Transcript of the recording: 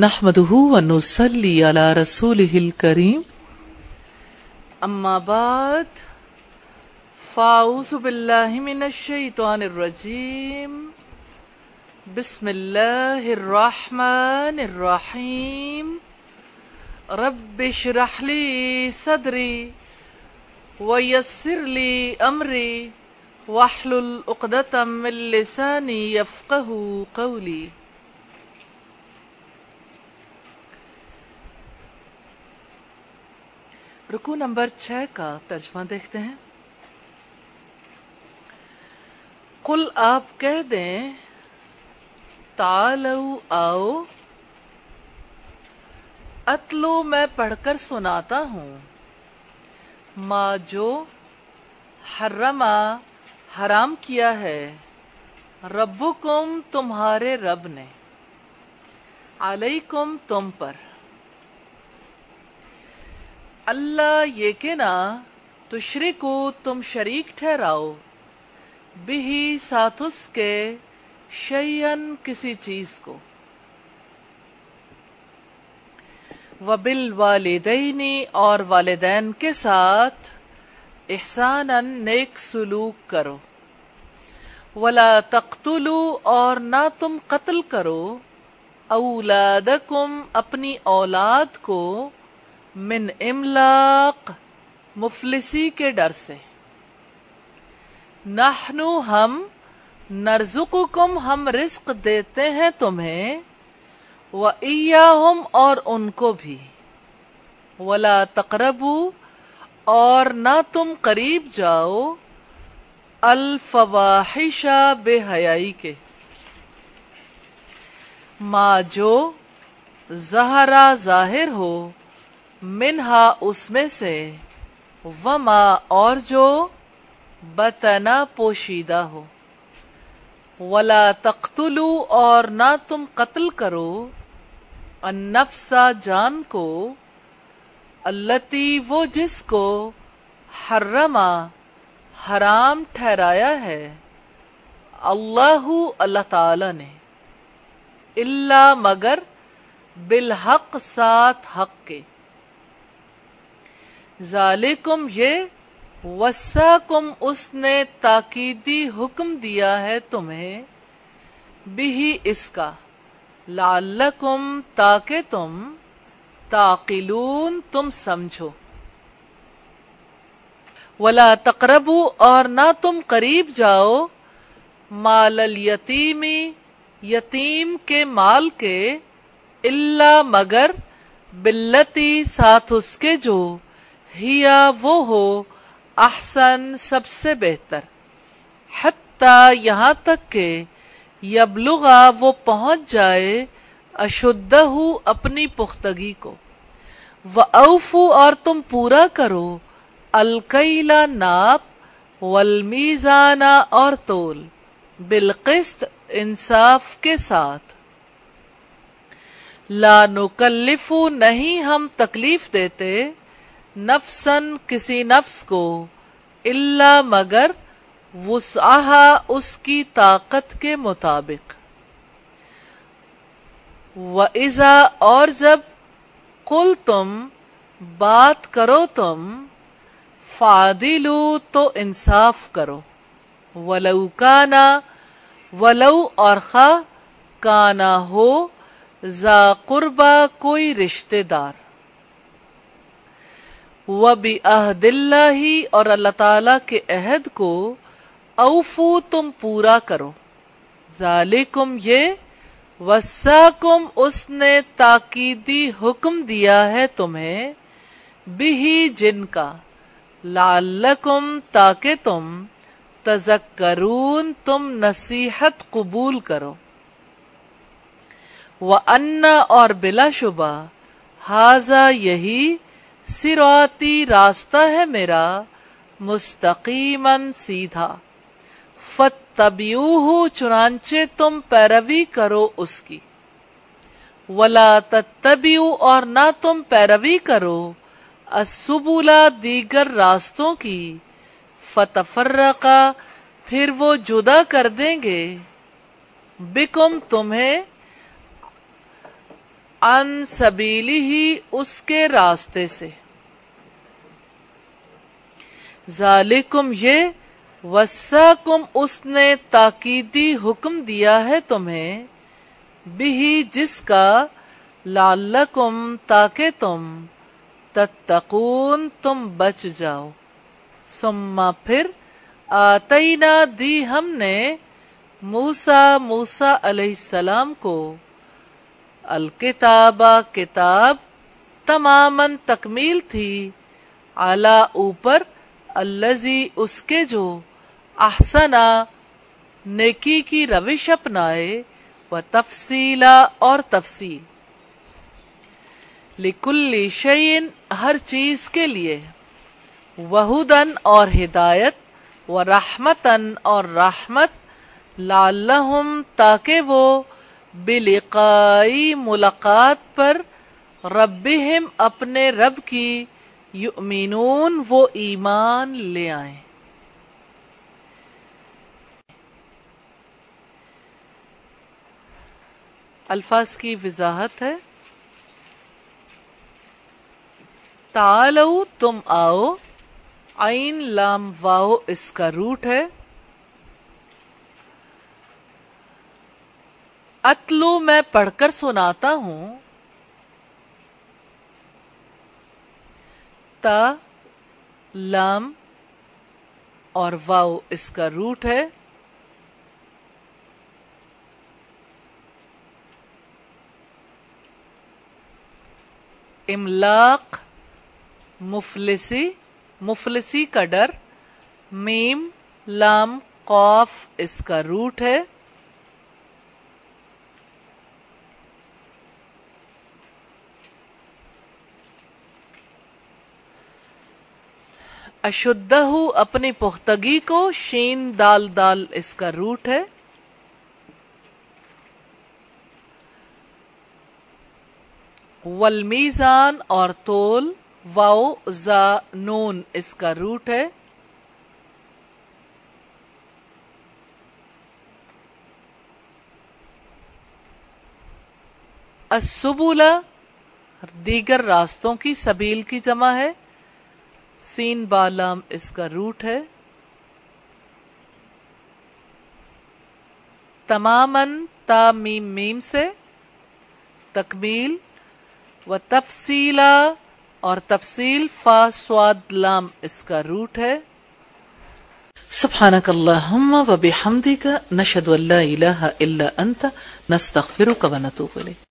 نحمده ونصلي على رسوله الكريم. أما بعد فأعوذ بالله من الشيطان الرجيم. بسم الله الرحمن الرحيم. رب اشرح لي صدري ويسر لي أمري واحلل عقدة من لساني يفقه قولي. رکو نمبر چھ کا ترجمہ دیکھتے ہیں۔ قل آپ کہہ دیں تالو آؤ، اتلو میں پڑھ کر سناتا ہوں۔ ماں جو حرما حرام کیا ہے، ربکم تمہارے رب نے، علیکم تم پر۔ اللہ یہ کہ نا تشرکو تم شریک ٹھہراؤ۔ بھی ساتھ اس کے شیئن کسی چیز کو۔ وبل والدینی اور والدین کے ساتھ احسان نیک سلوک کرو۔ ولا تقتلو اور نہ تم قتل کرو۔ اولادکم اپنی اولاد کو من املاق، مفلسی کے ڈر سے۔ نحنو ہم، نرزقکم ہم رزق دیتے ہیں تمہیں وَإِيَّاهُمْ اور ان کو بھی۔ ولا تقربو، اور نہ تم قریب جاؤ۔ الفواحشہ بے حیائی کے۔ ما جو زہرا ظاہر ہو منہا اس میں سے، وما اور جو بتنا پوشیدہ ہو۔ ولا تقتلو اور نہ تم قتل کرو۔ النفسا جان کو التی وہ جس کو حرما حرام ٹھہرایا ہے۔ اللہ اللہ تعالی نے۔ اللہ مگر بالحق ساتھ حق کے۔ ذالکم یہ وساکم اس نے تاکیدی حکم دیا ہے تمہیں بھی اس کا لعلکم تاکہ تم تاقلون تم سمجھو ولا تقربو اور نہ تم قریب جاؤ مال الیتیمی یتیم کے مال کے اللہ مگر بلتی ساتھ اس کے جو ہیا وہ ہو احسن سب سے بہتر۔ حتی یہاں تک کہ یبلغا وہ پہنچ جائے اشدہ اپنی پختگی کو۔ وَأَوْفُ اور تم پورا کرو الکیلا ناپ والمیزانا اور تول بالقسط انصاف کے ساتھ۔ لا نکلف نہیں ہم تکلیف دیتے نفسن کسی نفس کو اللہ مگر وسعہ اس کی طاقت کے مطابق۔ وَإِذَا اور جب قل تم بات کرو تم فادلو تو انصاف کرو۔ ولو کانا ولو اور خا کانا ہو، ذا قربا کوئی رشتے دار۔ وبی عہد اللہ اور اللہ تعالی کے عہد کو اوفو تم پورا کرو۔ ذالکم یہ وساکم، اس نے تاکیدی حکم دیا ہے تمہیں بھی جن کا۔ لعلکم، تاکہ تم تذکرون، تم نصیحت قبول کرو۔ وَأَنَّ اور بلا شبہ حاضہ یہی سراتی راستہ ہے میرا مستقیمن سیدھا۔ فتبیوہ چنانچہ تم پیروی کرو اس کی۔ ولا تتبیو اور نہ تم پیروی کرو۔ السبولا دیگر راستوں کی۔ فتفرقا پھر وہ جدا کر دیں گے۔ بکم تمہیں ان سبیلی ہی اس کے راستے سے۔ ذالکم یہ، وساکم اس نے تاکیدی حکم دیا ہے تمہیں بھی جس کا، لعلکم تاکہ تم تتقون، تم بچ جاؤ۔ سما پھر آتینا دی ہم نے موسا موسا علیہ السلام کو الکتاب کتاب تماماً تکمیل تھی۔ اعلی اوپر الزی اس کے جو احسنا نیکی کی روش اپنائے و تفصیلا اور تفصیل۔ لکل شعین ہر چیز کے لیے۔ وہودن اور ہدایت و رحمتن اور رحمت لعلہم تاکہ وہ بلقائی ملاقات پر ربہم اپنے رب کی یؤمنون وہ ایمان لے آئیں۔ الفاظ کی وضاحت ہے۔ تعالو تم آؤ، عین لام واؤ اس کا روٹ ہے۔ اتلو میں پڑھ کر سناتا ہوں۔ تا، لام اور واؤ اس کا روٹ ہے۔ املاق، مفلسی مفلسی کا ڈر۔ میم، لام قوف اس کا روٹ ہے۔ اشدہ اپنی پختگی کو شین دال دال اس کا روٹ ہے۔ والمیزان اور تول، واؤ، زا، نون اس کا روٹ ہے۔ السبولا دیگر راستوں کی سبیل کی جمع ہے۔ سین بالام اس کا روٹ ہے۔ تمامن تا میم میم سے تکمیل و تفصیلا اور تفصیل فا سواد لام اس کا روٹ ہے۔ سبحانك اللهم وبحمدك نشهد ان لا اله الا انت نستغفرك ونتوب اليك